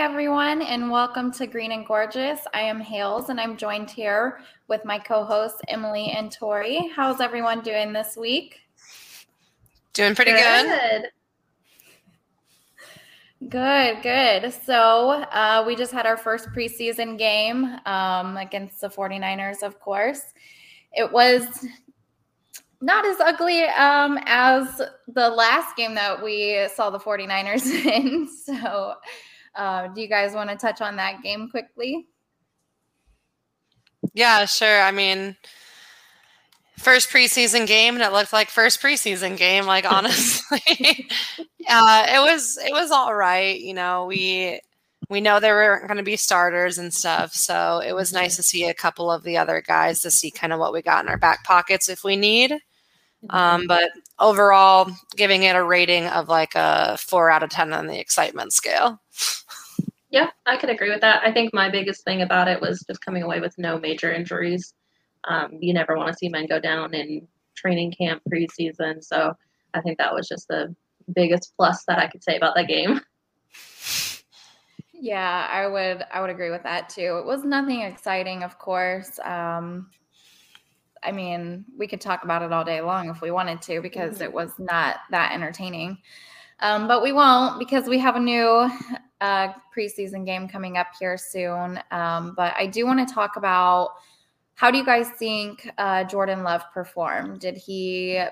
Everyone, and welcome to Green and Gorgeous. I am Hales, and I'm joined here with my co-hosts Emily and Tori. How's everyone doing this week? Doing pretty good. Good, good. So uh, we just had our first preseason game um, against the 49ers, of course. It was not as ugly um, as the last game that we saw the 49ers in. So uh, do you guys want to touch on that game quickly? Yeah, sure. I mean, first preseason game, and it looked like first preseason game. Like honestly, uh, it was it was all right. You know, we we know there weren't going to be starters and stuff, so it was nice to see a couple of the other guys to see kind of what we got in our back pockets if we need. Um, but overall, giving it a rating of like a four out of 10 on the excitement scale. Yeah, I could agree with that. I think my biggest thing about it was just coming away with no major injuries. Um, you never want to see men go down in training camp preseason. So I think that was just the biggest plus that I could say about that game. Yeah, I would I would agree with that too. It was nothing exciting, of course. Um, I mean, we could talk about it all day long if we wanted to because mm-hmm. it was not that entertaining. Um, but we won't because we have a new uh, preseason game coming up here soon. Um, but I do want to talk about how do you guys think uh, Jordan Love performed? Did he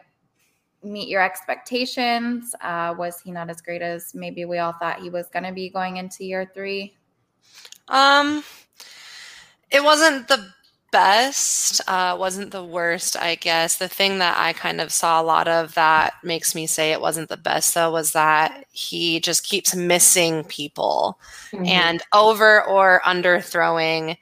meet your expectations? Uh, was he not as great as maybe we all thought he was going to be going into year three? Um, it wasn't the best, uh, wasn't the worst, I guess. The thing that I kind of saw a lot of that makes me say it wasn't the best, though, was that he just keeps missing people mm-hmm. and over or under throwing.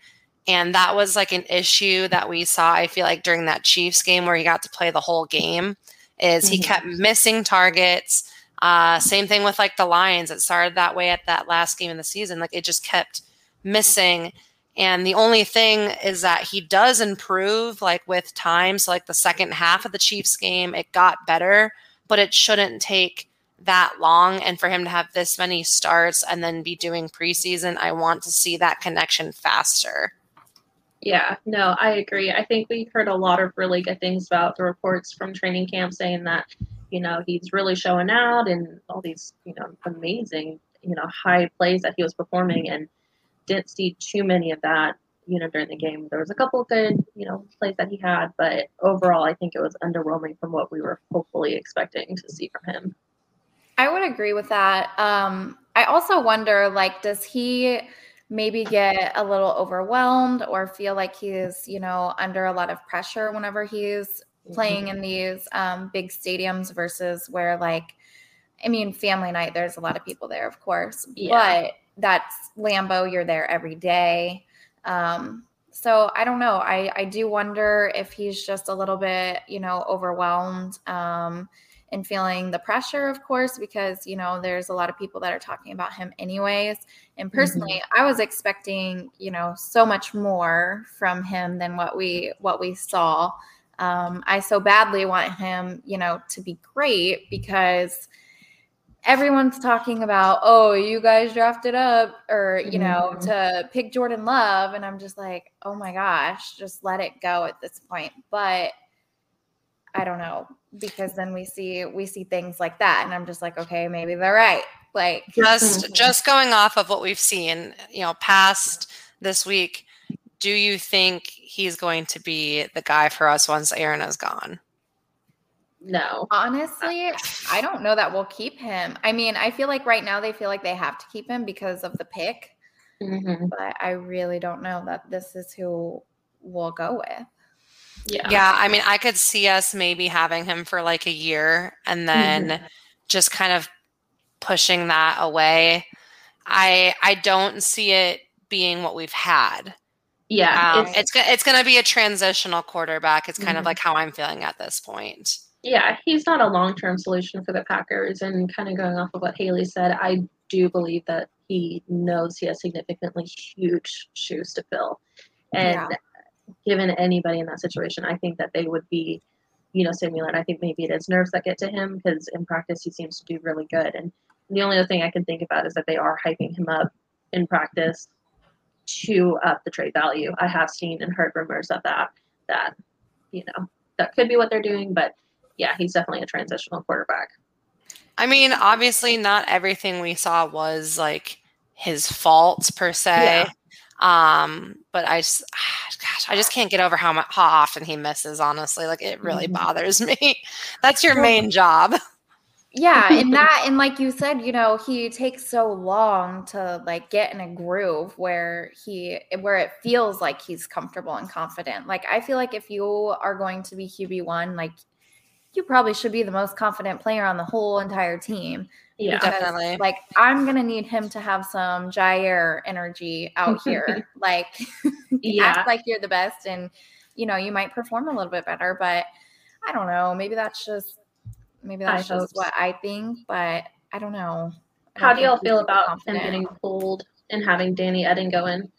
And that was like an issue that we saw, I feel like, during that Chiefs game where he got to play the whole game, is mm-hmm. he kept missing targets. Uh, same thing with like the Lions. It started that way at that last game of the season. Like it just kept missing. And the only thing is that he does improve like with time. So like the second half of the Chiefs game, it got better, but it shouldn't take that long. And for him to have this many starts and then be doing preseason, I want to see that connection faster. Yeah, no, I agree. I think we heard a lot of really good things about the reports from training camp saying that, you know, he's really showing out and all these, you know, amazing, you know, high plays that he was performing. And didn't see too many of that, you know, during the game. There was a couple good, you know, plays that he had, but overall, I think it was underwhelming from what we were hopefully expecting to see from him. I would agree with that. Um, I also wonder, like, does he maybe get a little overwhelmed or feel like he's, you know, under a lot of pressure whenever he's playing mm-hmm. in these um, big stadiums versus where, like, I mean, family night, there's a lot of people there, of course, yeah. but that's Lambeau, you're there every day. Um, so I don't know. I, I do wonder if he's just a little bit, you know, overwhelmed um, and feeling the pressure, of course, because, you know, there's a lot of people that are talking about him anyways. And personally, mm-hmm. I was expecting, you know, so much more from him than what we what we saw. Um, I so badly want him, you know, to be great because – everyone's talking about, oh, you guys drafted up or, you know, mm-hmm. to pick Jordan Love. And I'm just like, oh my gosh, just let it go at this point. But I don't know because then we see we see things like that and I'm just like okay maybe they're right like just just going off of what we've seen you know past this week do you think he's going to be the guy for us once Aaron is gone no. Honestly, I don't know that we'll keep him. I mean, I feel like right now they feel like they have to keep him because of the pick. Mm-hmm. But I really don't know that this is who we'll go with. Yeah. Yeah. I mean, I could see us maybe having him for like a year and then mm-hmm. just kind of pushing that away. I I don't see it being what we've had. Yeah. Um, it's it's, it's going to be a transitional quarterback. It's kind mm-hmm. of like how I'm feeling at this point yeah, he's not a long term solution for the Packers. And kind of going off of what Haley said, I do believe that he knows he has significantly huge shoes to fill. And yeah. given anybody in that situation, I think that they would be, you know, stimulant. I think maybe it is nerves that get to him because in practice he seems to do really good. And the only other thing I can think about is that they are hyping him up in practice to up the trade value. I have seen and heard rumors of that. That you know that could be what they're doing, but yeah, he's definitely a transitional quarterback. I mean, obviously, not everything we saw was like his fault per se. Yeah. Um, but I just, gosh, I just can't get over how much, how often he misses. Honestly, like it really mm-hmm. bothers me. That's your main job. Yeah, and that, and like you said, you know, he takes so long to like get in a groove where he, where it feels like he's comfortable and confident. Like I feel like if you are going to be QB one, like you probably should be the most confident player on the whole entire team. Yeah, because, definitely. Like I'm gonna need him to have some Jaire energy out here. like, yeah. act like you're the best, and you know you might perform a little bit better. But I don't know. Maybe that's just maybe that's I just what I think. But I don't know. I How do y'all feel about confident. him getting pulled and having Danny Etling go in?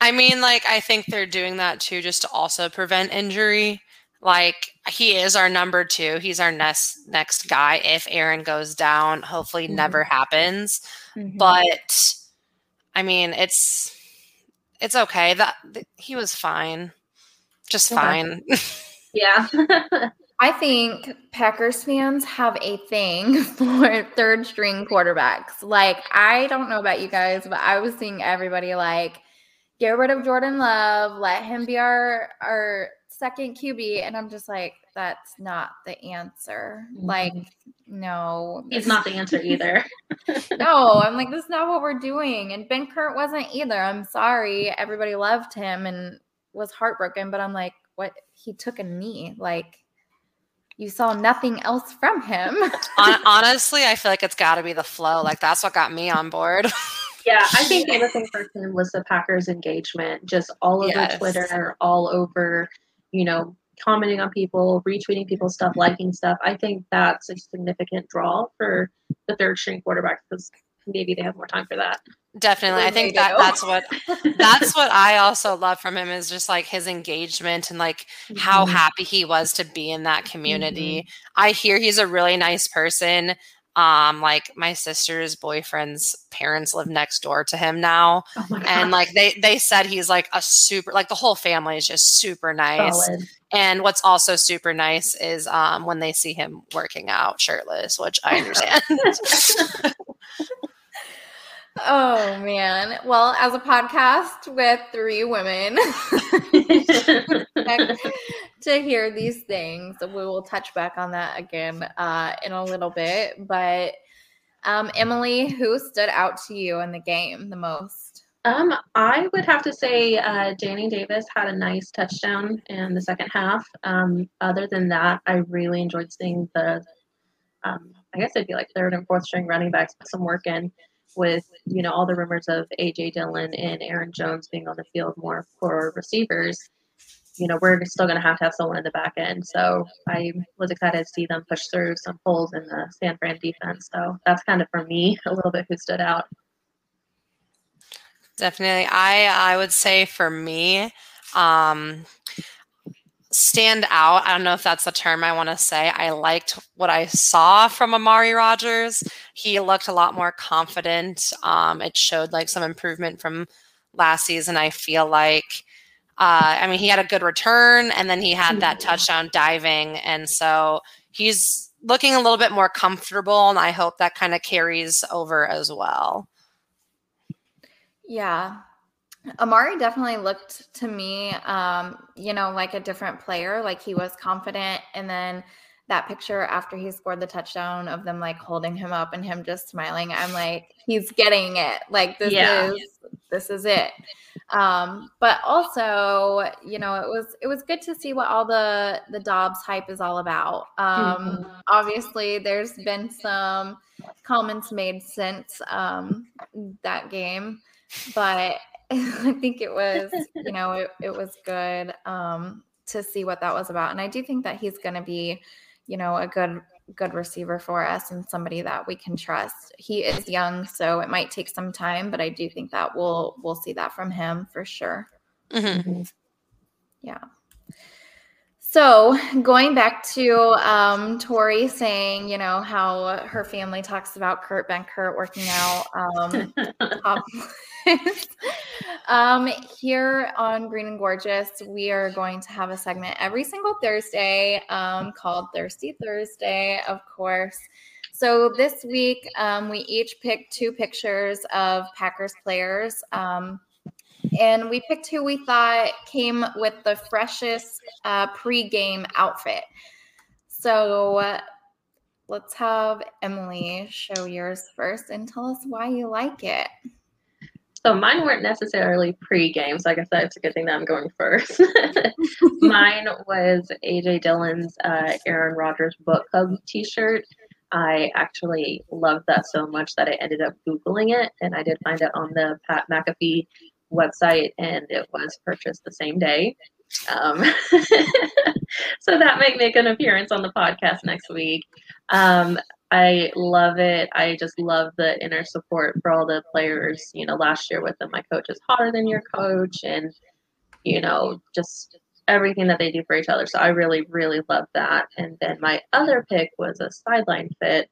I mean, like I think they're doing that too, just to also prevent injury. Like he is our number two. He's our next next guy. If Aaron goes down, hopefully mm-hmm. never happens. Mm-hmm. But I mean, it's it's okay. That he was fine, just fine. yeah. I think Packers fans have a thing for third string quarterbacks. Like, I don't know about you guys, but I was seeing everybody like, get rid of Jordan Love, let him be our our second QB. And I'm just like, that's not the answer. Mm-hmm. Like, no. He's not the answer either. no, I'm like, this is not what we're doing. And Benkert wasn't either. I'm sorry. Everybody loved him and was heartbroken, but I'm like, what? He took a knee. Like, you saw nothing else from him. Honestly, I feel like it's got to be the flow. Like, that's what got me on board. yeah, I think the other thing for him was the Packers' engagement, just all over yes. Twitter, all over you know, commenting on people, retweeting people's stuff, liking stuff. I think that's a significant draw for the third string quarterback because maybe they have more time for that. Definitely. I think that that's what that's what I also love from him is just like his engagement and like mm-hmm. how happy he was to be in that community. Mm-hmm. I hear he's a really nice person um like my sister's boyfriend's parents live next door to him now. Oh and like they they said he's like a super like the whole family is just super nice. Solid. and what's also super nice is um when they see him working out shirtless which i understand. Oh man. Well, as a podcast with three women to hear these things, we will touch back on that again uh, in a little bit. But um, Emily, who stood out to you in the game the most? Um, I would have to say uh, Danny Davis had a nice touchdown in the second half. Um, other than that, I really enjoyed seeing the, um, I guess it'd be like third and fourth string running backs put some work in with you know all the rumors of AJ Dillon and Aaron Jones being on the field more for receivers, you know we're still going to have to have someone in the back end. So I was excited to see them push through some holes in the San Fran defense. So that's kind of for me a little bit who stood out. Definitely, I I would say for me. Um, stand out. I don't know if that's the term I want to say. I liked what I saw from Amari Rodgers. He looked a lot more confident. Um, it showed like some improvement from last season. I feel like, uh, I mean, he had a good return and then he had that touchdown diving. And so he's looking a little bit more comfortable. And I hope that kind of carries over as well. Yeah, Amari definitely looked to me, um, you know, like a different player. Like he was confident. And then that picture after he scored the touchdown of them like holding him up and him just smiling, I'm like, he's getting it. Like this yeah. is this is it. Um, but also, you know, it was it was good to see what all the the Doubs hype is all about. Um, mm-hmm. Obviously, there's been some comments made since um, that game, but I think it was, you know, it, it was good um, to see what that was about. And I do think that he's going to be, you know, a good good receiver for us and somebody that we can trust. He is young, so it might take some time, but I do think that we'll we'll see that from him for sure. Mm-hmm. mm-hmm. Yeah. So going back to um, Tori saying, you know, how her family talks about Kurt Benkert working out. Um, compliments. um, here on Green and Gorgeous, we are going to have a segment every single Thursday um, called Thirsty Thursday, of course. So this week, um, we each picked two pictures of Packers players. Um, and we picked who we thought came with the freshest uh, pre-game outfit. So uh, let's have Emily show yours first and tell us why you like it. So mine weren't necessarily pre-game, so I guess that's a good thing that I'm going first. mine was AJ Dillon's uh, Aaron Rodgers book club T-shirt. I actually loved that so much that I ended up Googling it, and I did find it on the Pat McAfee website, and it was purchased the same day. Um, so that might make an appearance on the podcast next week. Um, I love it. I just love the inner support for all the players. You know, last year with them, my coach is hotter than your coach, and you know, just everything that they do for each other. So I really, really love that. And then my other pick was a sideline fit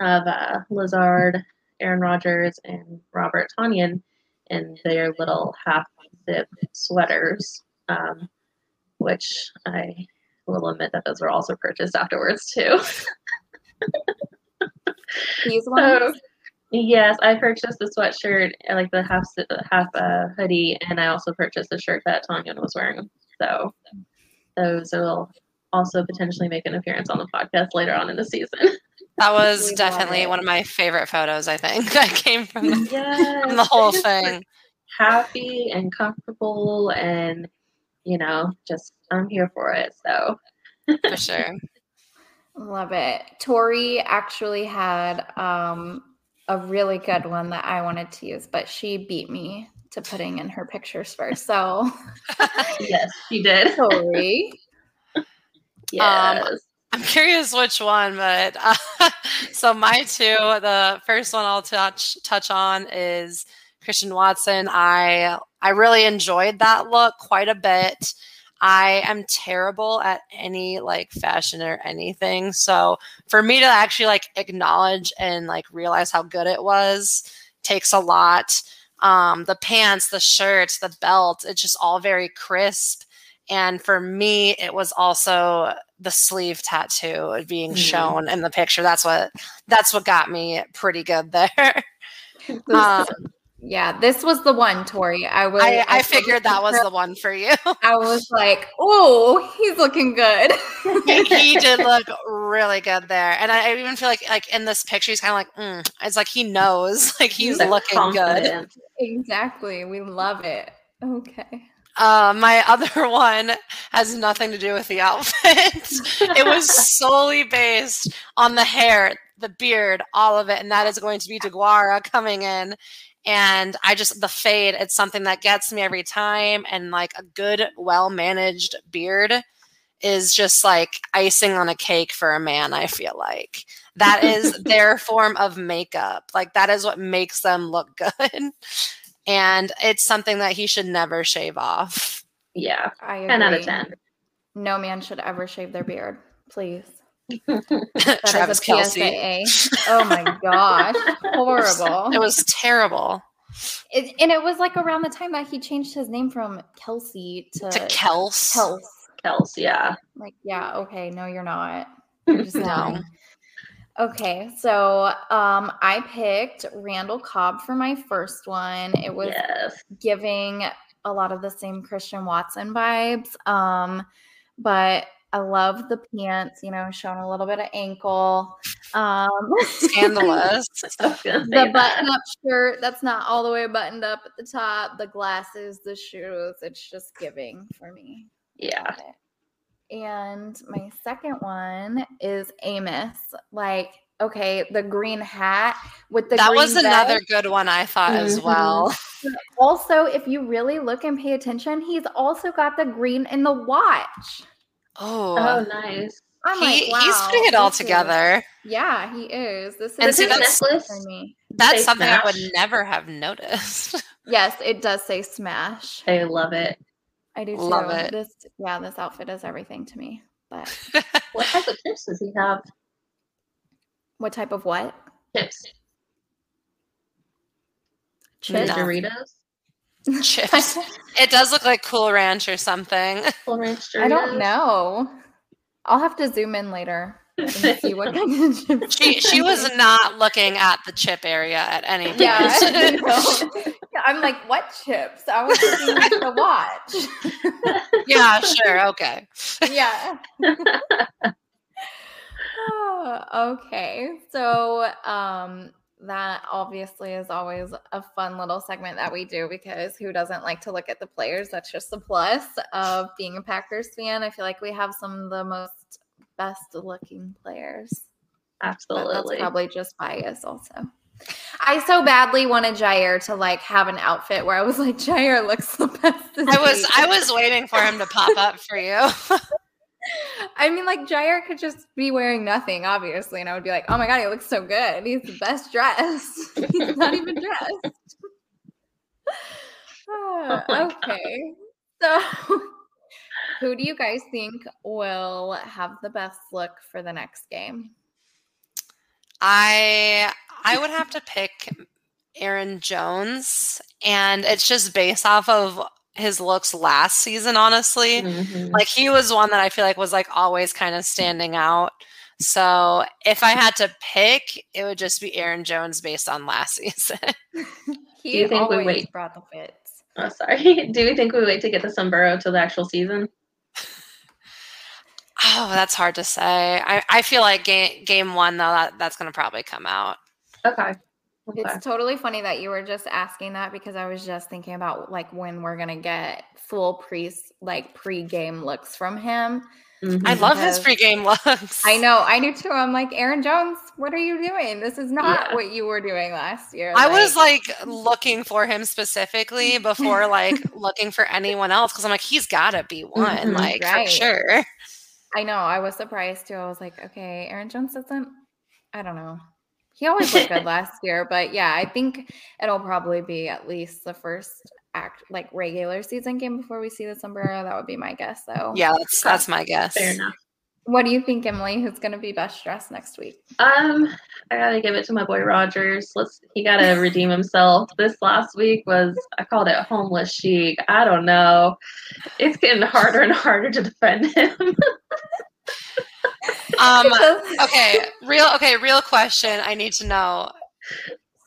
of uh, Lazard, Aaron Rodgers, and Robert Tonyan in their little half zip sweaters, um, which I will admit that those were also purchased afterwards too. These ones. So, yes, I purchased the sweatshirt, like the half half uh, hoodie, and I also purchased the shirt that Tonyan was wearing. So those will also potentially make an appearance on the podcast later on in the season. That was we definitely one of my favorite photos. I think that came from the, yes, from the whole thing. Happy and comfortable, and you know, just I'm here for it. So for sure. Love it. Tori actually had um, a really good one that I wanted to use, but she beat me to putting in her pictures first. So yes, she did. Tori. yes. Um, I'm curious which one, but uh, so my two. The first one I'll touch touch on is Christian Watson. I I really enjoyed that look quite a bit. I am terrible at any like fashion or anything. So for me to actually like acknowledge and like realize how good it was takes a lot. Um, the pants, the shirts, the belt, it's just all very crisp. And for me, it was also the sleeve tattoo being mm-hmm. shown in the picture. That's what that's what got me pretty good there. um, yeah, this was the one, Tori. I was. I, I, I figured that was the one for you. I was like, "Oh, he's looking good." he, did look really good there, and I, I, even feel like, like in this picture, he's kind of like, mm. it's like he knows, like he's, he's looking confident. good. Exactly, we love it. Okay. Uh, my other one has nothing to do with the outfit. it was solely based on the hair, the beard, all of it, and that is going to be DeGuara coming in and I just the fade, it's something that gets me every time. And like a good, well managed beard is just like icing on a cake for a man, I feel like. That is their form of makeup. Like that is what makes them look good. And it's something that he should never shave off. Yeah. I agree. 10 out of 10. No man should ever shave their beard. Please. Travis Kelce. Oh my gosh, horrible! It was terrible. It, and it was like around the time that he changed his name from Kelsey to, to Kels. Kels. Kels, yeah. Like, yeah, okay, no, you're not. You're just no. Okay, so um, I picked Randall Cobb for my first one. It was yes. giving a lot of the same Christian Watson vibes, um, but I love the pants, you know, showing a little bit of ankle. Um, Scandalous. the button up shirt that's not all the way buttoned up at the top, the glasses, the shoes. It's just giving for me. Yeah. And my second one is Amos. Like, okay, the green hat with the that was another good one I thought mm-hmm. as well. Also, if you really look and pay attention, he's also got the green in the watch. Oh, oh, nice. I'm he, like, wow, he's putting it all together. Is, yeah, he is. This is and that's, for me. That's something smash. I would never have noticed. yes, it does say smash. I love it. I do too. Love it. This, yeah, this outfit is everything to me. But what type of tips does he have? What type of what? Tips. Chips. No. Doritos. Chips. It does look like Cool Ranch or something. Cool Ranch Doritos. I don't know. I'll have to zoom in later and see what kind of chips. She she was not looking at the chip area at any point. Yeah, I know. Yeah, I'm like, what chips? I was looking at the watch. yeah, sure, okay. yeah. Oh, okay. So, um, that obviously is always a fun little segment that we do because who doesn't like to look at the players? That's just the plus of being a Packers fan. I feel like we have some of the most best looking players. But Absolutely. that's probably just bias also. I so badly wanted Jaire to like have an outfit where I was like, Jaire looks the best. I was. I was waiting for him to pop up for you. I mean, like Jaire could just be wearing nothing, obviously, and I would be like, "Oh my god, he looks so good. He's the best dressed. He's not even dressed." Ah, okay, so who do you guys think will have the best look for the next game? I I would have to pick Aaron Jones and it's just based off of his looks last season honestly. Mhm. Like he was one that I feel like was like always kind of standing out. So if I had to pick, it would just be Aaron Jones based on last season. He you think we wait? brought the fits. Oh, sorry. Do we think we wait to get the sombrero till the actual season? oh, that's hard to say. I, I feel like game game one though that, that's gonna probably come out. Okay. Okay. It's totally funny that you were just asking that because I was just thinking about like when we're gonna get full pre like pre-game looks from him. Mhm. I love his Because- pregame looks. I know, I do too. I'm like, Aaron Jones, what are you doing? This is not Yeah. what you were doing last year. I was like looking for him specifically before like looking for anyone else because I'm like, he's gotta be one, Mhm, like right. for sure. I know, I was surprised too. I was like, okay, Aaron Jones doesn't. I don't know. He always looked good last year, but yeah, I think it'll probably be at least the first act like regular season game before we see the sombrero. That would be my guess, though. Yeah, that's that's my guess. Fair enough. What do you think, Emily? Who's going to be best dressed next week? Um, I gotta give it to my boy Rodgers. Let's he gotta redeem himself. This last week was I called it homeless chic. I don't know. It's getting harder and harder to defend him. Um okay, real okay, real question. I need to know.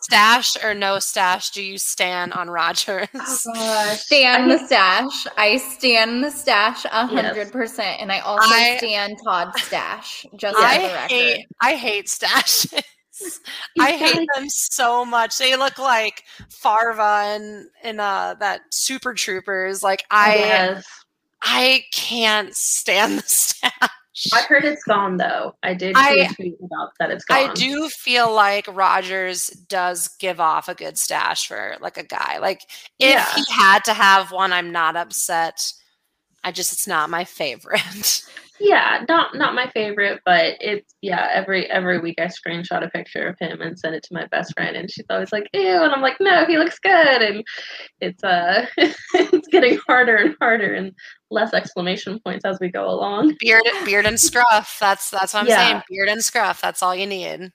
Stash or no stash do you stand on Rodgers? Oh, gosh. Stand I the stash. I stand the stash a Yes. hundred percent, and I also I- stand Todd's stash. Just I for the record. hate I hate stashes. I hate them so much. They look like Farva and in uh that Super Troopers. Like I yes. I can't stand the stash. I heard it's gone though. I did see I- a tweet about that it's gone. I do feel like Rodgers does give off a good stash for like a guy. Like if Yeah. he had to have one, I'm not upset. I just it's not my favorite. Yeah, not not my favorite, but it's yeah. Every every week I screenshot a picture of him and send it to my best friend, and she's always like, "Ew," and I'm like, "No, he looks good." And it's uh, it's getting harder and harder, and less exclamation points as we go along. beard beard and scruff. That's that's what I'm Yeah. saying. Beard and scruff. That's all you need.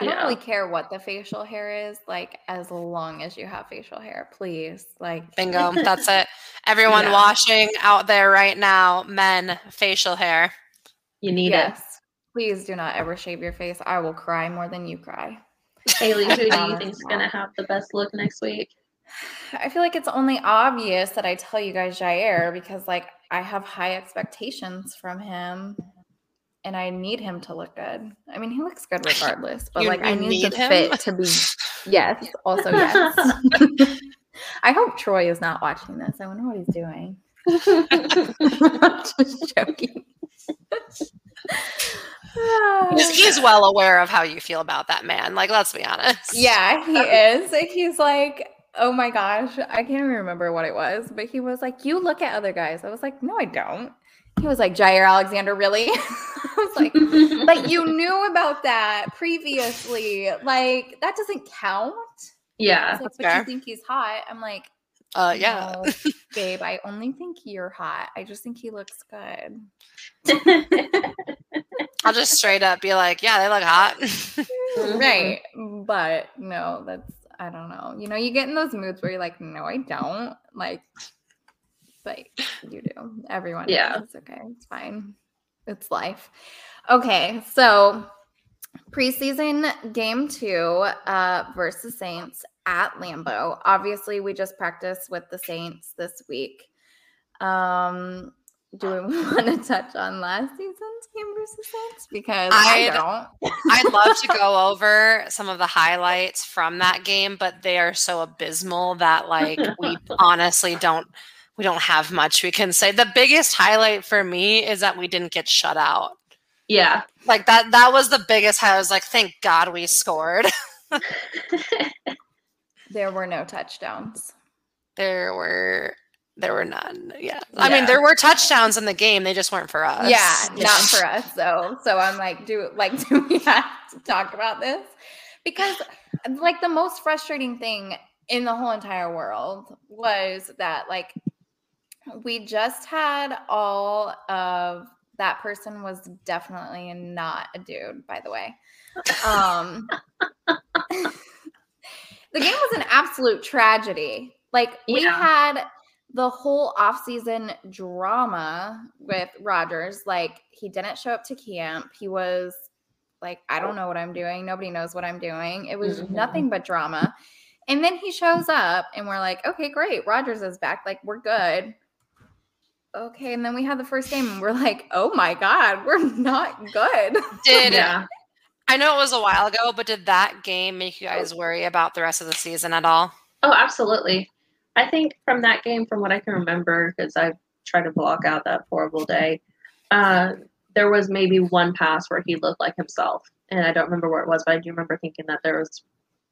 I don't Yeah. really care what the facial hair is, like as long as you have facial hair, please. Like Bingo. That's it. Everyone Yeah. watching out there right now, men, facial hair. You need yes. Please do not ever shave your face. I will cry more than you cry. it. Haley, who do you Promise think's not. gonna have the best look next week? I feel like it's only obvious that I tell you guys Jaire because like I have high expectations from him and I need him to look good. I mean, he looks good regardless, but You- like I need, need the him? fit to be yes, also yes. I hope Troy is not watching this. I wonder what he's doing. I'm Just joking. He's, he's well aware of how you feel about that man. Like, let's be honest. Yeah, he is. He's like, oh my gosh, I can't even remember what it was, but he was like, you look at other guys. I was like, no, I don't. He was like, Jaire Alexander, really? I was like, but you knew about that previously. Like, that doesn't count. yeah, like, That's but you think he's hot? I'm like, Uh, yeah. "No, babe, I only think you're hot. I just think he looks good. I'll just straight up be like, yeah, they look hot. Right. But no, that's I don't know. You know, you get in those moods where you're like, no, I don't. Like, but you do. Everyone Yeah. does. It's okay. It's fine. It's life. Okay, so preseason game two uh versus Saints at Lambeau. Obviously, we just practiced with the Saints this week. Um, do we want to touch on last season's game versus Saints? Because I I'd- don't. I'd love to go over some of the highlights from that game, but they are so abysmal that like we honestly don't we don't have much we can say. The biggest highlight for me is that we didn't get shut out. Yeah. Like that that was the biggest highlight. I was like, thank God we scored. There were no touchdowns. there were there were none. Yeah. I mean, there were touchdowns in the game. They just weren't for us. Yeah, not for us though. So I'm like, do like do we have to talk about this? Because like the most frustrating thing in the whole entire world was that like we just had all of that person was definitely not a dude, by the way. Um the game was an absolute tragedy. Like we Yeah. had the whole offseason drama with Rodgers. Like he didn't show up to camp. He was like, I don't know what I'm doing. Nobody knows what I'm doing. It was Mhm. nothing but drama. And then he shows up and we're like, okay, great. Rodgers is back. Like, we're good. Okay. And then we had the first game and we're like, oh my God, we're not good. Did yeah. I know it was a while ago, but did that game make you guys worry about the rest of the season at all? Oh, absolutely. I think from that game, from what I can remember, because I've tried to block out that horrible day, uh, there was maybe one pass where he looked like himself. And I don't remember where it was, but I do remember thinking that there was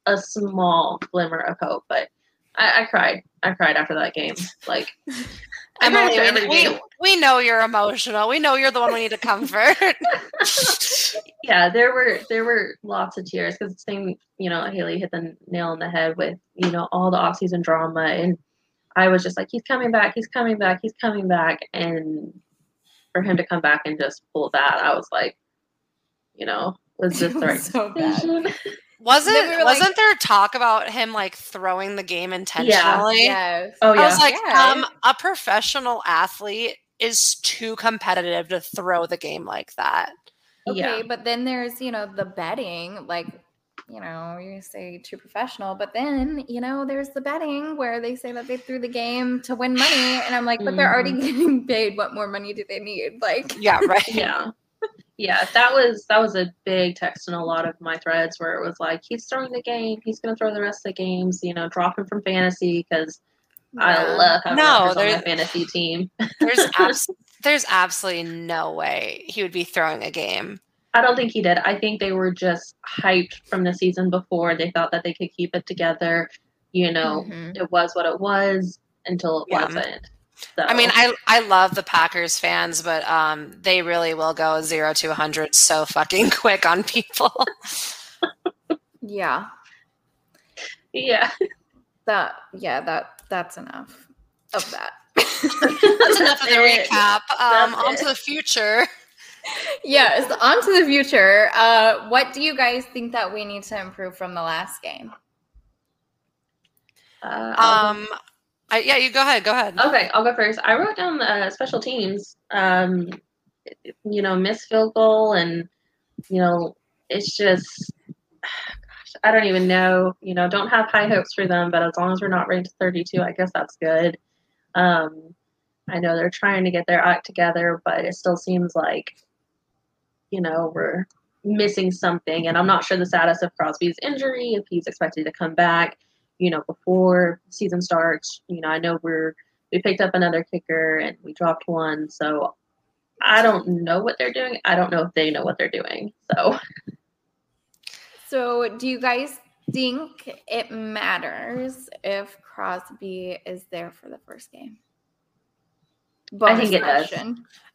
a small glimmer of hope. But I, I cried. I cried after that game. Like, I cried Emily, after we, we, we know you're emotional. We know you're the one we need to comfort. yeah, there were there were lots of tears because the same, you know, Haley hit the nail on the head with you know all the off season drama, and I was just like, he's coming back, he's coming back, he's coming back, and for him to come back and just pull that, I was like, you know, was this the right so bad. decision? wasn't we wasn't there talk about him like throwing the game intentionally? Yes. Oh yeah. I was like, Yeah. um, a professional athlete is too competitive to throw the game like that. Okay, yeah, but then there's, you know, the betting, like, you know, you say too professional, but then, you know, there's the betting where they say that they threw the game to win money. And I'm like, but they're already getting paid. What more money do they need? Like, Yeah, right. yeah. Yeah, that was that was a big text in a lot of my threads where it was like he's throwing the game, he's gonna throw the rest of the games, you know, drop him from fantasy because I love having No, Rodgers on my there's- fantasy team. There's abs- there's absolutely no way he would be throwing a game. I don't think he did. I think they were just hyped from the season before. They thought that they could keep it together. You know, Mhm. it was what it was until it Yeah. wasn't. So, I mean, I I love the Packers fans, but um, they really will go zero to 100 so fucking quick on people. Yeah. yeah, That, yeah, that, that's enough of that. That's enough of the recap. Um, on to the future. yes. On to the future. Uh, what do you guys think that we need to improve from the last game? uh, I'll Um, I, yeah, you go ahead. Go ahead. okay, I'll go first. I wrote down uh, special teams. Um, you know, miss field goal, and you know, it's just, gosh, I don't even know. You know, don't have high hopes for them, but as long as we're not ranked 32, I guess that's good. Um, I know they're trying to get their act together, but it still seems like, you know, we're missing something. And I'm not sure the status of Crosby's injury, if he's expected to come back, you know, before season starts. You know, I know we're we picked up another kicker and we dropped one, so I don't know what they're doing. I don't know if they know what they're doing. So So, do you guys think it matters if Crosby is there for the first game? I think it does.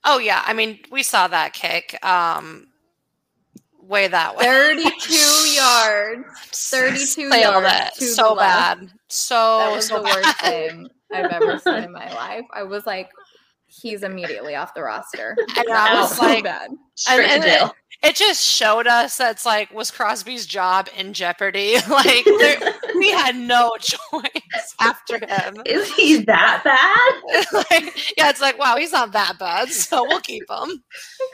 Oh yeah, I mean, we saw that kick. Um, way that way. 32 yards. 32 Sailed yards it. So left. bad. So That was so the worst bad. thing I've ever seen in my life. I was like, he's immediately off the roster. And That I was was so like, bad. straight and to jail. it just showed us that's like was Crosby's job in jeopardy. like there, we had no choice after him. Is he that bad? like, yeah, it's like, wow, he's not that bad, so we'll keep him.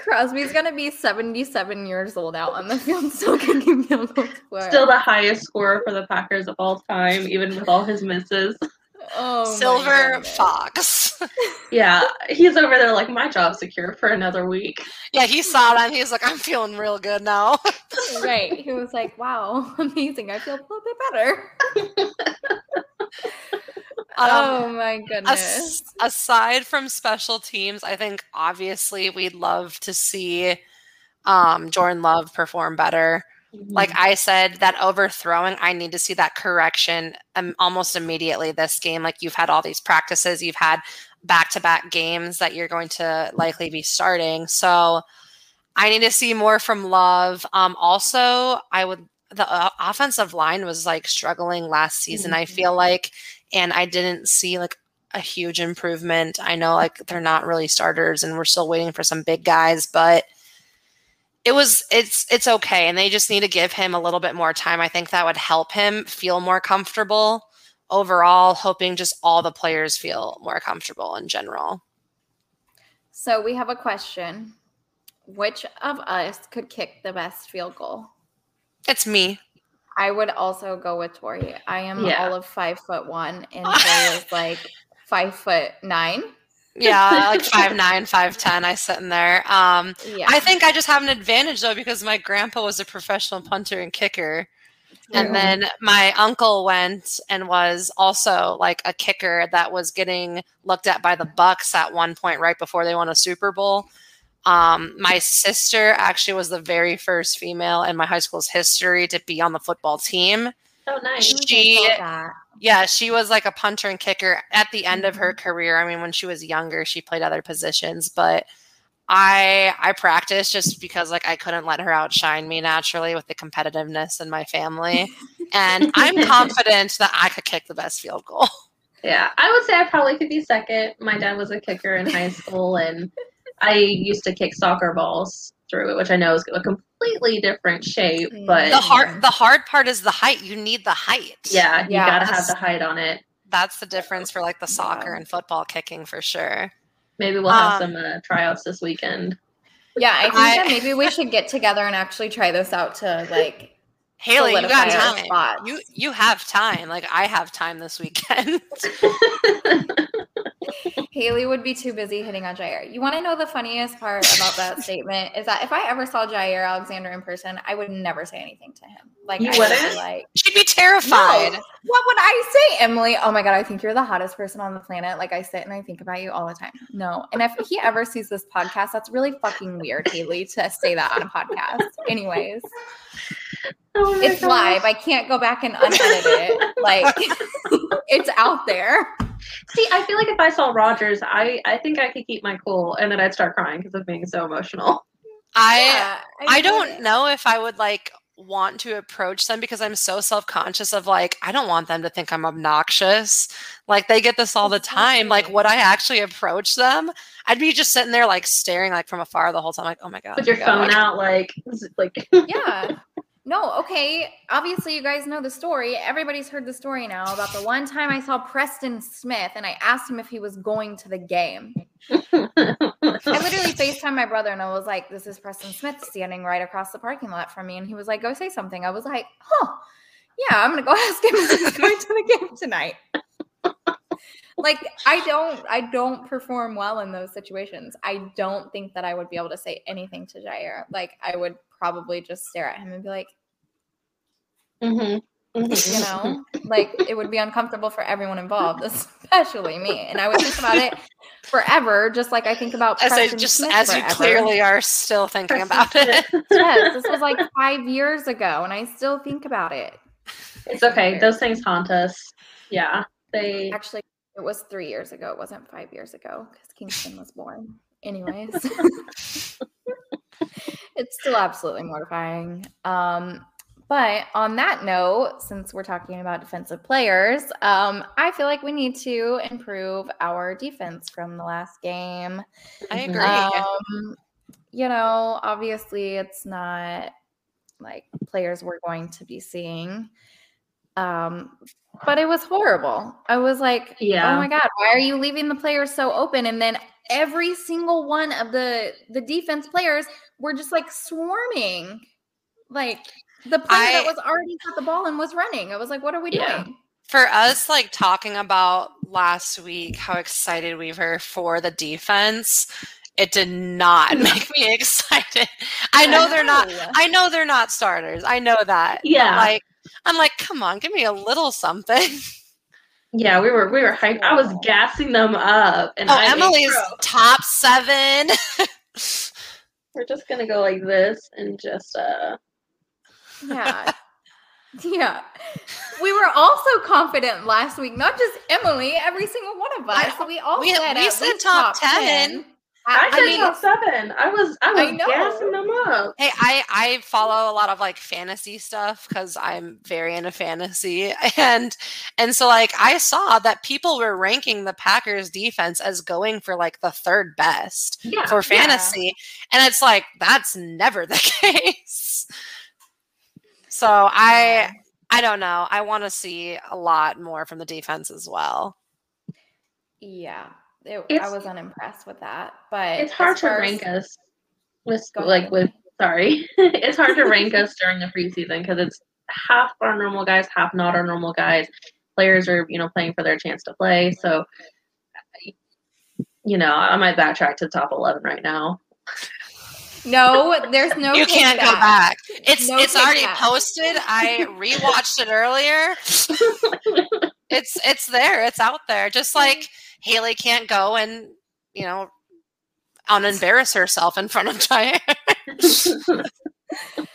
Crosby's gonna be 77 years old out on the field, still kicking field goals. for it. Still the highest scorer for the Packers of all time, even with all his misses. Oh, Silver. Fox. Yeah, he's over there like my job's secure for another week. yeah, he saw that and he was like, I'm feeling real good now. Right. He was like, wow, amazing. I feel a little bit better. Um, oh my goodness. As- aside from special teams, I think obviously we'd love to see um, Jordan Love perform better. Like I said, that overthrowing, I need to see that correction um, almost immediately this game. Like you've had all these practices, you've had back to back games that you're going to likely be starting. So I need to see more from Love. Um, also, I would, the uh, offensive line was like struggling last season, I Mhm. feel like, and I didn't see like a huge improvement. I know like they're not really starters and we're still waiting for some big guys, but it was it's it's okay and they just need to give him a little bit more time i think that would help him feel more comfortable overall hoping just all the players feel more comfortable in general so we have a question. Which of us could kick the best field goal? it's me I would also go with Tori. I am Yeah. all of five foot one, and Tori is like five foot nine. Yeah like five nine five ten i sit in there um Yeah, i think i just have an advantage though because my grandpa was a professional punter and kicker And then my uncle went and was also like a kicker that was getting looked at by the Bucs at one point right before they won a Super Bowl. Um, my sister actually was the very first female in my high school's history to be on the football team. oh nice. she- I saw that. Yeah, she was like a punter and kicker at the end of her mm-hmm. career. I mean, when she was younger, she played other positions, but I I practiced just because like I couldn't let her outshine me naturally with the competitiveness in my family. and I'm confident that I could kick the best field goal. Yeah, I would say I probably could be second. My dad was a kicker in high school, and I used to kick soccer balls through it, which I know is a completely different shape. But The hard the hard part is the height. You need the height. yeah, you Yeah, gotta have the height on it. That's the difference for like the soccer Yeah. and football kicking for sure. Maybe we'll have Um, some uh, tryouts this weekend. Yeah, I think I- that maybe we should get together and actually try this out to like Haley, you got solidify our time. spots. You you have time. Like I have time this weekend. Haley would be too busy hitting on Jaire. You want to know the funniest part about that statement is that if I ever saw Jaire Alexander in person, I would never say anything to him. Like You I would be wouldn't? like, She'd be terrified. No. What would I say, Emily? Oh my god, I think you're the hottest person on the planet. Like I sit and I think about you all the time. No. And if he ever sees this podcast, that's really fucking weird, Haley, to say that on a podcast. Anyways, Oh it's gosh. live. I can't go back and unedit it. Like it's out there. See, I feel like if I saw Rodgers, I I think I could keep my cool, and then I'd start crying because of being so emotional. I Yeah, I get don't it. know if I would like want to approach them because I'm so self-conscious of like I don't want them to think I'm obnoxious. Like they get this all the time. Like would I actually approach them? I'd be just sitting there like staring like from afar the whole time like oh my god. Put oh your God. phone out, like like. Yeah. No, okay. Obviously, you guys know the story. Everybody's heard the story now about the one time I saw Preston Smith and I asked him if he was going to the game. I literally FaceTime my brother and I was like, This is Preston Smith standing right across the parking lot from me. And he was like, Go say something. I was like, Huh, yeah, I'm going to go ask him if he's going to the game tonight. like i don't i don't perform well in those situations i don't think that i would be able to say anything to jaire like i would probably just stare at him and be like Mhm. Mhm. you know like it would be uncomfortable for everyone involved especially me and i would think about it forever just like i think about As I just Smith as you forever. clearly are still thinking about it. yes this was like five years ago and i still think about it It's okay. Those things haunt us. Yeah, they. actually it was three years ago it wasn't five years ago because kingston was born anyways it's still absolutely mortifying um but on that note since we're talking about defensive players um i feel like we need to improve our defense from the last game I Mhm. agree. um you know obviously it's not like players we're going to be seeing Um, but it was horrible. I was like, Yeah. oh my god, why are you leaving the players so open? And then every single one of the the defense players were just like swarming, like the player that was already got the ball and was running. I was like, what are we Yeah. doing? For us, like talking about last week, how excited we were for the defense, it did not make me excited. I know they're not. I know they're not starters. I know that. Yeah. Like I'm like, come on, give me a little something. Yeah, we were we were hyped. I was gassing them up, and Oh, I Emily's top seven. We're just gonna go like this and just uh. Yeah. yeah. We were also confident last week, not just Emily, every single one of us. I- we all we- said we at said least top top 10. 10. I, I, said mean, top seven. I was I I was know. gassing them up. Hey, I I follow a lot of like fantasy stuff because I'm very into fantasy, and and so like I saw that people were ranking the Packers defense as going for like the third best Yeah, for yeah. fantasy, and it's like that's never the case. So I I don't know. I want to see a lot more from the defense as well. yeah. It, I It's- was unimpressed with that. But it's hard to rank us with like with sorry it's hard to rank us during the preseason because it's half our normal guys half not our normal guys players are you know playing for their chance to play so you know i might backtrack to top 11 right now No, there's no you can't go back. It's No it's already kickback. posted. I rewatched it earlier. it's it's there. It's out there. Just like Haley can't go and you know unembarrass herself in front of Jaire.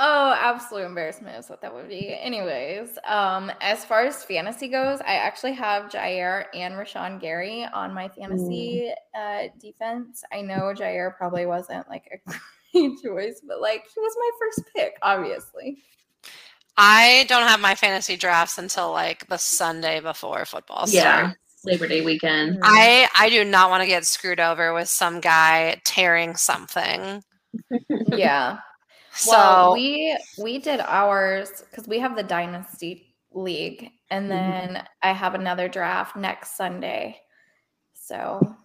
Oh, absolute embarrassment is what that would be. Anyways, um, as far as fantasy goes, I actually have Jaire and Rashan Gary on my fantasy uh, defense. I know Jaire probably wasn't like a great choice, but like he was my first pick, obviously. I don't have my fantasy drafts until like the Sunday before football yeah starts. labor day weekend I I do not want to get screwed over with some guy tearing something. yeah. So Well, we we did ours because we have the dynasty league, and Mhm. then I have another draft next Sunday. So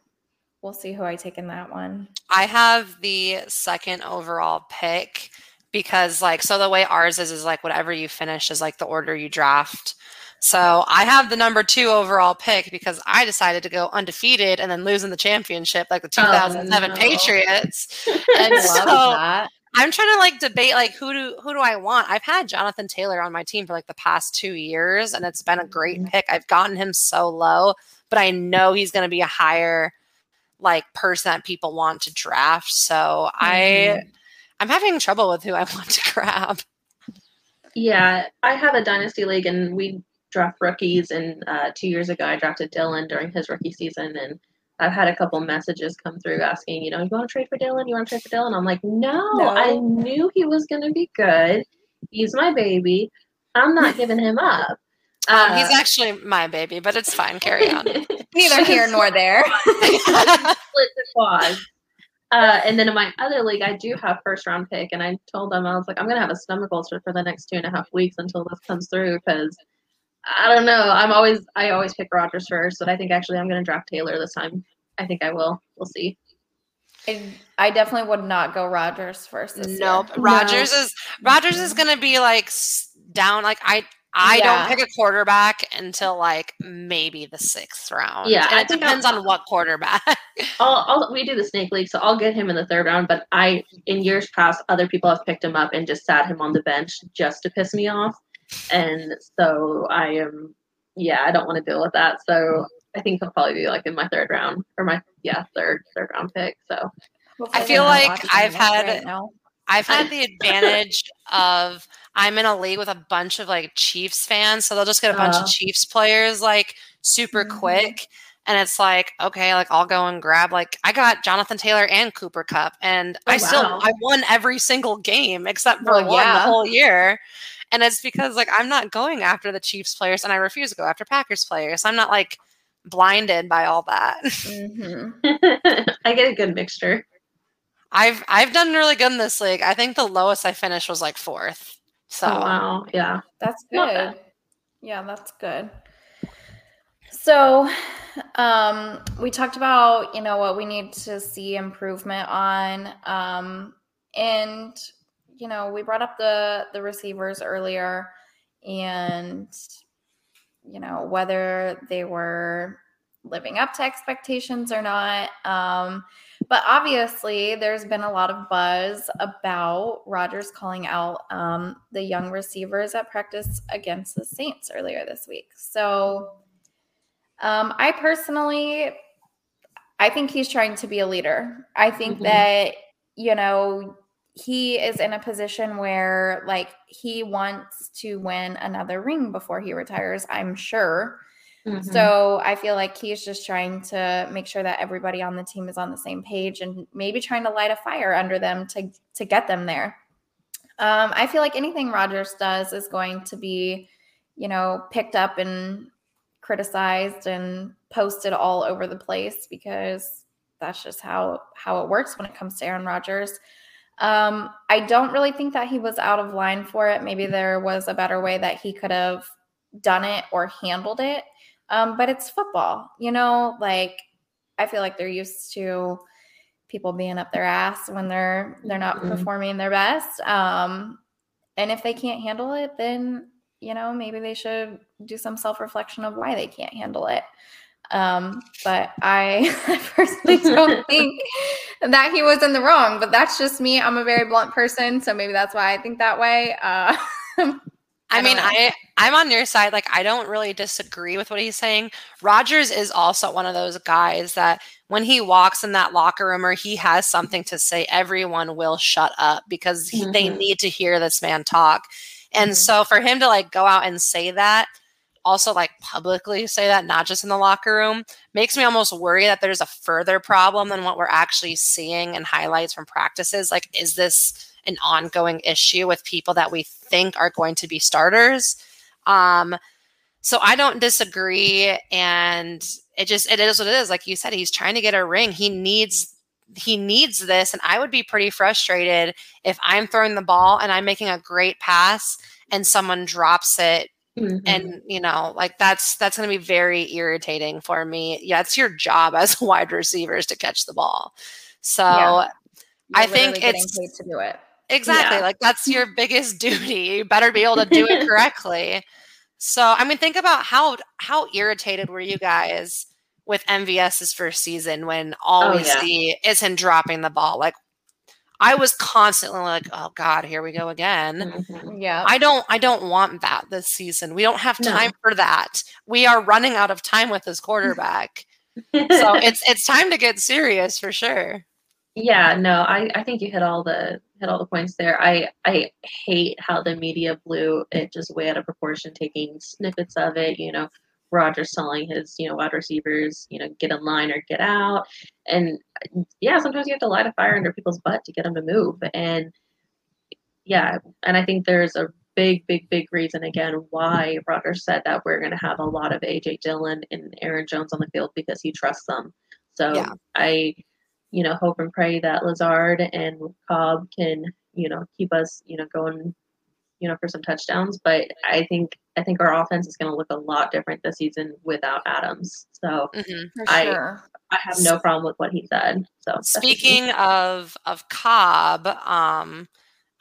we'll see who I take in that one. I have the second overall pick because like so the way ours is is like whatever you finish is like the order you draft. So I have the number two overall pick because I decided to go undefeated and then losing the championship like the 2007 no. Patriots. And love so that. I'm trying to like debate like who do who do I want? I've had Jonathan Taylor on my team for like the past two years, and it's been a great Mhm. pick. I've gotten him so low, but I know he's going to be a higher like person that people want to draft. So I I'm having trouble with who I want to grab. Yeah, I have a dynasty league, and we draft rookies. And uh, two years ago, I drafted Dillon during his rookie season, and I've had a couple messages come through asking, you know, you want to trade for Dillon? You want to trade for Dillon? I'm like, no, No. I knew he was going to be good. He's my baby. I'm not giving him up. Um, he's Uh, actually my baby, but it's fine. Carry on. Neither here nor there. split the quad. Uh, and then in my other league, I do have first round pick, and I told them I was like, I'm gonna have a stomach ulcer for the next two and a half weeks until this comes through because I don't know. I'm always I always pick Rodgers first, but I think actually I'm gonna draft Taylor this time. I think I will. We'll see. I, I definitely would not go Rodgers first. This nope. Year. Rodgers is Rodgers is going to be like down. Like I I Yeah. don't pick a quarterback until like maybe the sixth round. Yeah, and I it depends I'll- on what quarterback. I'll, I'll we do the snake league, so I'll get him in the third round. But I in years past, other people have picked him up and just sat him on the bench just to piss me off, and so I am yeah I don't want to deal with that. So I think he'll probably be like in my third round or my yeah third third round pick. So I feel like I've had- right. I've had the advantage of I'm in a league with a bunch of like Chiefs fans, so they'll just get a bunch Oh. of Chiefs players like super Mhm. quick. And it's like, okay, like I'll go and grab like I got Jonathan Taylor and Cooper Kupp, and Oh, I still. I won every single game except for Well, one the whole year. And it's because like I'm not going after the Chiefs players and I refuse to go after Packers players. I'm not like blinded by all that. Mhm. I get a good mixture. I've I've done really good in this league. I think the lowest I finished was like fourth. So Oh wow, yeah. That's good. Yeah, that's good. So, um, we talked about, you know, what we need to see improvement on. Um, and, you know, we brought up the the receivers earlier and you know, whether they were living up to expectations or not. Um, but obviously, there's been a lot of buzz about Rodgers calling out um, the young receivers at practice against the Saints earlier this week. So, um, I personally, I think he's trying to be a leader. I think mm-hmm. that you know he is in a position where like he wants to win another ring before he retires. I'm sure. Mm-hmm. So I feel like he's just trying to make sure that everybody on the team is on the same page and maybe trying to light a fire under them to to get them there. Um, I feel like anything Rodgers does is going to be, you know, picked up and criticized and posted all over the place because that's just how how it works when it comes to Aaron Rodgers. Um, I don't really think that he was out of line for it. Maybe there was a better way that he could have done it or handled it. Um, but it's football, you know, like I feel like they're used to people being up their ass when they're they're not mm-hmm. performing their best. Um, and if they can't handle it, then you know maybe they should do some self reflection of why they can't handle it. Um, but I, personally don't think that he was in the wrong. But that's just me. I'm a very blunt person, so maybe that's why I think that way. Uh, I, I mean, know. I I'm on your side. Like, I don't really disagree with what he's saying. Rodgers is also one of those guys that when he walks in that locker room or he has something to say, everyone will shut up because he, mm-hmm. they need to hear this man talk. And mm-hmm. so for him to like go out and say that, also like publicly say that, not just in the locker room, makes me almost worry that there's a further problem than what we're actually seeing and highlights from practices. Like, is this an ongoing issue with people that we think are going to be starters. Um, so I don't disagree, and it just it is what it is. Like you said, he's trying to get a ring. He needs he needs this, and I would be pretty frustrated if I'm throwing the ball and I'm making a great pass and someone drops it Mm-hmm. and you know like that's that's going to be very irritating for me yeah it's your job as wide receivers to catch the ball so yeah. i think it's to do it Exactly. Yeah. Like that's your biggest duty. You better be able to do it correctly. So, I mean, think about how how irritated were you guys with MVS's first season when all oh, we yeah. see is him dropping the ball? Like I was constantly like, "Oh God, here we go again." Mm-hmm. Yeah, I don't, I don't want that this season. We don't have time no. for that. We are running out of time with this quarterback, so it's it's time to get serious for sure. Yeah, no, I, I think you hit all the hit all the points there. I I hate how the media blew it just way out of proportion, taking snippets of it. You know, Rodgers telling his you know wide receivers, you know, get in line or get out, and yeah, sometimes you have to light a fire under people's butt to get them to move. And yeah, and I think there's a big, big, big reason again why Rodgers said that we're going to have a lot of AJ Dillon and Aaron Jones on the field because he trusts them. So yeah. I you know, hope and pray that Lazard and Cobb can, you know, keep us, you know, going, you know, for some touchdowns. But I think I think our offense is going to look a lot different this season without Adams. So mm-hmm, I sure. I have no problem with what he said. So speaking of of Cobb, um,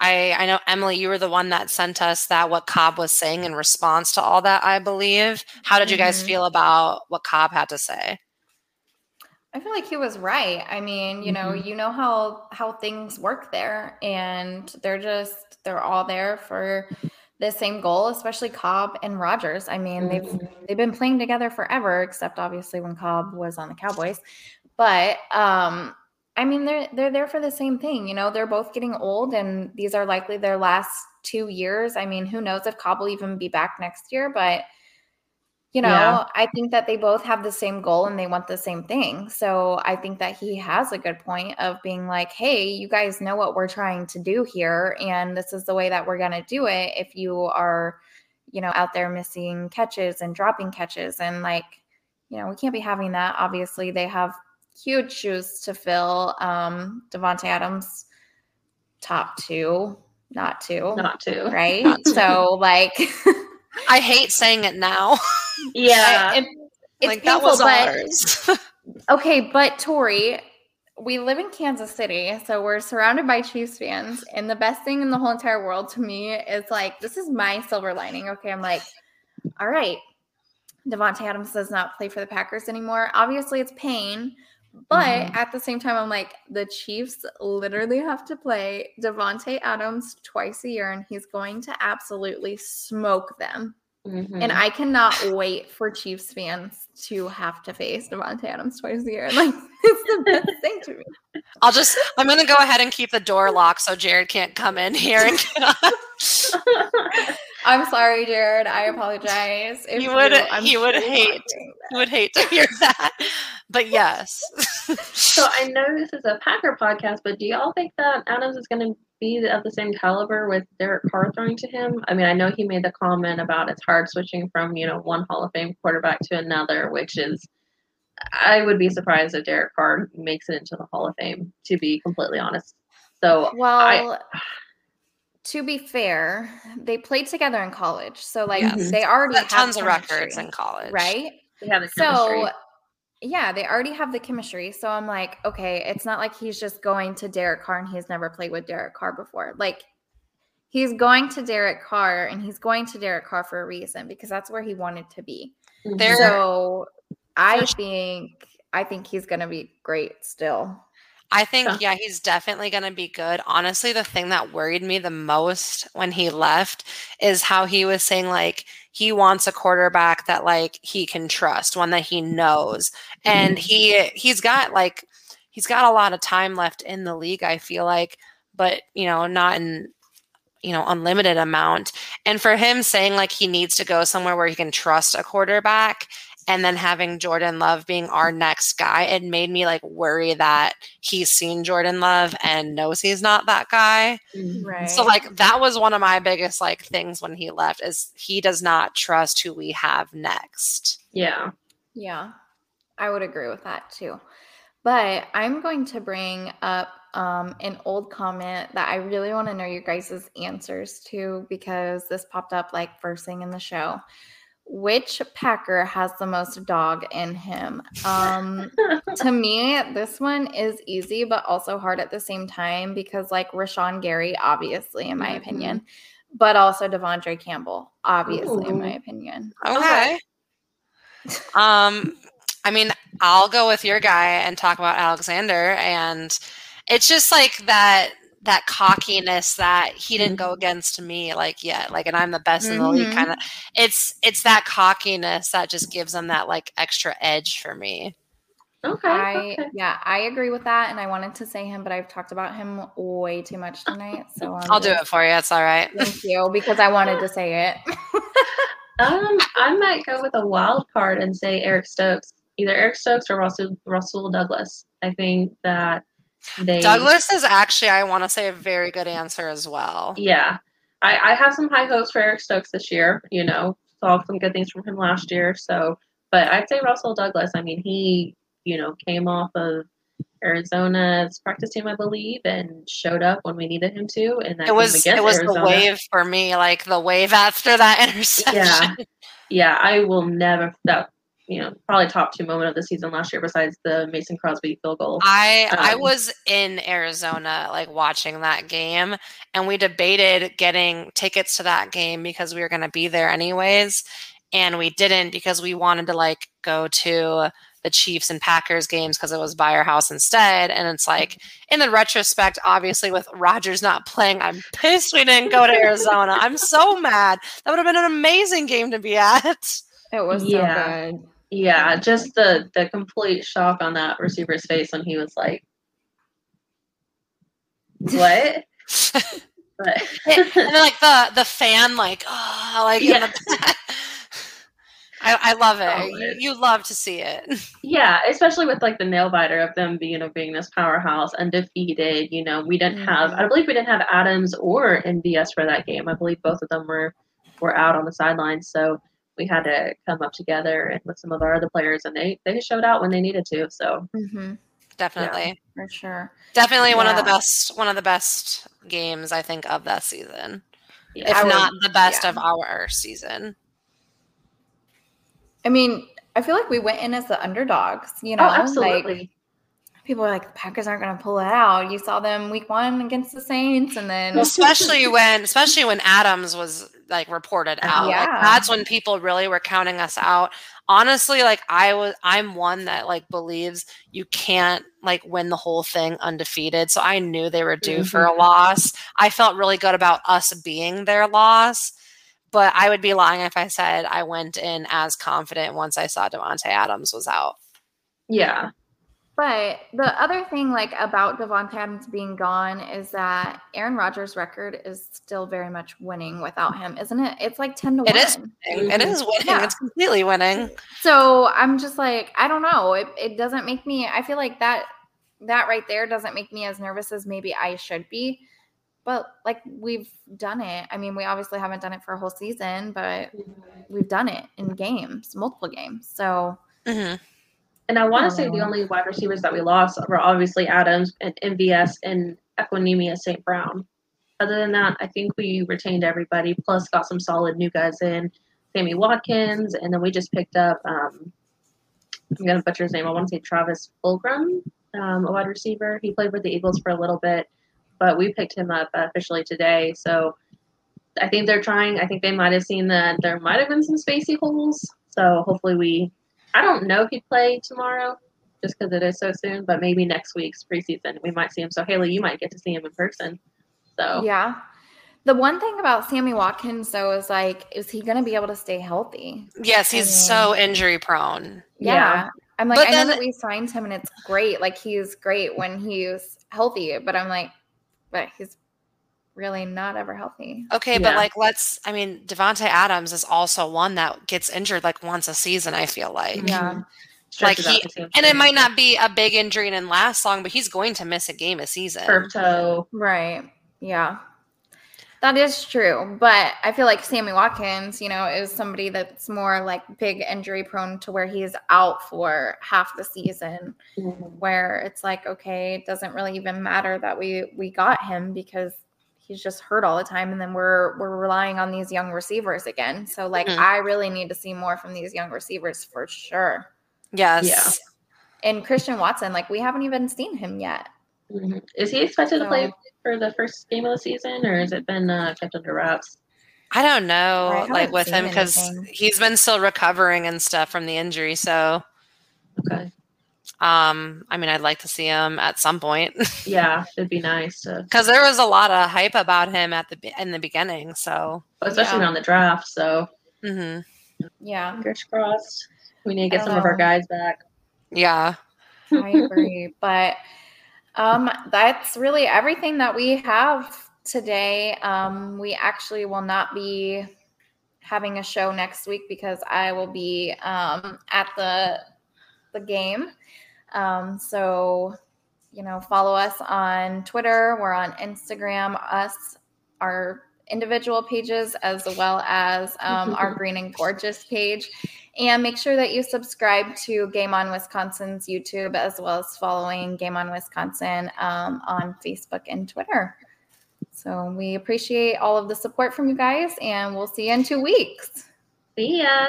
I I know Emily, you were the one that sent us that what Cobb was saying in response to all that. I believe. How did you guys mm-hmm. feel about what Cobb had to say? I feel like he was right. I mean, you mm-hmm. know, you know how how things work there and they're just they're all there for the same goal, especially Cobb and Rodgers. I mean, mm-hmm. they've they've been playing together forever except obviously when Cobb was on the Cowboys. But um I mean, they're they're there for the same thing. You know, they're both getting old and these are likely their last 2 years. I mean, who knows if Cobb will even be back next year, but you know, yeah. I think that they both have the same goal and they want the same thing. So I think that he has a good point of being like, hey, you guys know what we're trying to do here. And this is the way that we're going to do it. If you are, you know, out there missing catches and dropping catches, and like, you know, we can't be having that. Obviously, they have huge shoes to fill. Um, Davante Adams, top two, not two, not two, right? Not two. So, like, I hate saying it now. Yeah. It- it's like painful, that was but okay, but Tori, we live in Kansas City, so we're surrounded by Chiefs fans, and the best thing in the whole entire world to me is like this is my silver lining. Okay, I'm like, all right, Davante Adams does not play for the Packers anymore. Obviously, it's pain, but Mhm. at the same time, I'm like, the Chiefs literally have to play Davante Adams twice a year, and he's going to absolutely smoke them. Mhm. And I cannot wait for Chiefs fans to have to face Davante Adams twice a year. Like it's the best thing to me. I'll just I'm gonna go ahead and keep the door locked so Jared can't come in here and I'm sorry, Jared. I apologize. If You would- I'm you would sure hate- watching. you would hate to hear that. But yes. so I know this is a Packer podcast, but do y'all think that Adams is going to be of the same caliber with Derek Carr throwing to him? I mean, I know he made the comment about it's hard switching from you know one Hall of Fame quarterback to another, which is. I would be surprised if Derek Carr makes it into the Hall of Fame, to be completely honest. So Well, to be fair, they played together in college, so like Yes. they already have tons of records in college. right? they have the chemistry. So yeah, they already have the chemistry. So I'm like, okay, it's not like he's just going to Derek Carr and he's never played with Derek Carr before. Like he's going to Derek Carr and he's going to Derek Carr for a reason because that's where he wanted to be. Mhm. There- So I think I think he's gonna be great still. I think, Yeah. yeah, he's definitely going to be good. Honestly, the thing that worried me the most when he left is how he was saying, like, he wants a quarterback that, like, he can trust, one that he knows. And mm-hmm. he, he's got, like, he's got a lot of time left in the league, I feel like, but, you know, not in, you know, unlimited amount. And for him saying, like, he needs to go somewhere where he can trust a quarterback and then having Jordan Love being our next guy, it made me like worry that he's seen Jordan Love and knows he's not that guy. Mhm. Right. So like that was one of my biggest like things when he left is he does not trust who we have next. Yeah. Yeah, I would agree with that too. But I'm going to bring up um, an old comment that I really want to know your guys' answers to because this popped up like first thing in the show. Which Packer has the most dog in him? Um, to me, this one is easy, but also hard at the same time because, like, Rashan Gary, obviously, in my Mhm. opinion, but also De'Vondre Campbell, obviously, in my opinion. Okay. um I mean, I'll go with your guy and talk about Alexander and it's just like that that cockiness that he didn't go against me like yet like and I'm the best in the league Mhm. kind of it's it's that cockiness that just gives them that like extra edge for me. Okay. I okay. yeah, I agree with that, and I wanted to say him, but I've talked about him way too much tonight. So I'm I'll do it for you. It's all right. Thank you, because I wanted to say it. Um, I might go with a wild card and say Eric Stokes. Either Eric Stokes or Rasul Rasul Douglas. I think that they Douglas is actually, I want to say, a very good answer as well. Yeah. I, I have some high hopes for Eric Stokes this year, you know. Saw some good things from him last year. So but I'd say Rasul Douglas. I mean he, you know, came off of Arizona's practice team, I believe, and showed up when we needed him to. And that It was it was Arizona. the wave for me, like the wave after that interception. Yeah. Yeah, I will never that you know, probably top two moment of the season last year besides the Mason Crosby field goal. I I Um, was in Arizona like watching that game and we debated getting tickets to that game because we were going to be there anyways and we didn't because we wanted to like go to the Chiefs and Packers games because it was by our house instead and it's like in the retrospect obviously with Rodgers not playing I'm pissed we didn't go to Arizona. I'm so mad. That would have been an amazing game to be at. It was Yeah. so good. Yeah, just the the complete shock on that receiver's face when he was like, "What?" but and then like the the fan like oh like Yeah. the I, I love it. Oh, you, you love to see it. yeah, especially with like the nail biter of them being you know being this powerhouse, undefeated. You know, we didn't have. Mm-hmm. I believe we didn't have Adams or MVS for that game. I believe both of them were were out on the sidelines, so we had to come up together and with some of our other players, and they they showed out when they needed to. So hmm Definitely, for sure. definitely one of the best one of the best games I think of that season, yeah, if I would- not the best yeah. of our season. I mean, I feel like we went in as the underdogs, you know? oh, absolutely. Like, people are like, the Packers aren't going to pull it out. You saw them week one against the Saints, and then especially when especially when Adams was like reported uh, out. Like, Yeah. that's when people really were counting us out. Honestly, like I was I'm one that like believes you can't like win the whole thing undefeated. So I knew they were due for mm-hmm. a loss. I felt really good about us being their loss. But I would be lying if I said I went in as confident once I saw Davante Adams was out. yeah. But the other thing, like about Davante Adams being gone, is that Aaron Rodgers' record is still very much winning without him, isn't it? It's like ten to It one. is It is winning. Yeah. It's completely winning. So I'm just like, I don't know. It it doesn't make me. I feel like that that right there doesn't make me as nervous as maybe I should be. But like we've done it. I mean, we obviously haven't done it for a whole season, but we've done it in games, multiple games. So hmm And I want to say the only wide receivers that we lost were obviously Adams and MVS and Equanimeous St. Brown. Other than that, I think we retained everybody, plus got some solid new guys in. Sammy Watkins, and then we just picked up, um, I'm going to butcher his name. I want to say Travis Fulgham, um, a wide receiver. He played with the Eagles for a little bit, but we picked him up officially today. So I think they're trying. I think they might have seen that there might have been some spacey holes. So hopefully we I don't know if he'd play tomorrow just because it is so soon, but maybe next week's preseason we might see him. So Haley, you might get to see him in person. So Yeah. The one thing about Sammy Watkins, though, is like, is he going to be able to stay healthy? Yes, he's I so injury prone. Yeah. Yeah. I'm like, But I know that we signed him and it's great. Like, he's great when he's healthy, but I'm like, but he's really not ever healthy. Okay, but like let's I mean, Davante Adams is also one that gets injured like once a season, I feel like. Yeah. Like he- And it might not be a big injury and last long, but he's going to miss a game a season. turf toe. Right. Yeah. That is true. But I feel like Sammy Watkins, you know, is somebody that's more like big injury prone to where he's out for half the season. where it's like okay it doesn't really even matter that we we got him because he's just hurt all the time and then we're we're relying on these young receivers again so like Mhm. i really need to see more from these young receivers for sure Yes. Yeah. and christian watson like we haven't even seen him yet Mhm. Is he expected to play for the first game of the season, or has it been uh, kept under wraps? I don't know, I like with him because he's been still recovering and stuff from the injury. So, Okay. Um, I mean, I'd like to see him at some point Yeah, it'd be nice to, because there was a lot of hype about him at the in the beginning. So, especially Yeah. around the draft. So mm-hmm. yeah fingers crossed. We need to get don't some of our guys back. yeah, i agree but um that's really everything that we have today um we actually will not be having a show next week because i will be um at the the game um so you know follow us on twitter we're on instagram us our individual pages as well as um, our green and gorgeous page and make sure that you subscribe to Game On Wisconsin's YouTube as well as following Game On Wisconsin um, on Facebook and Twitter. So we appreciate all of the support from you guys, and we'll see you in two weeks. See ya.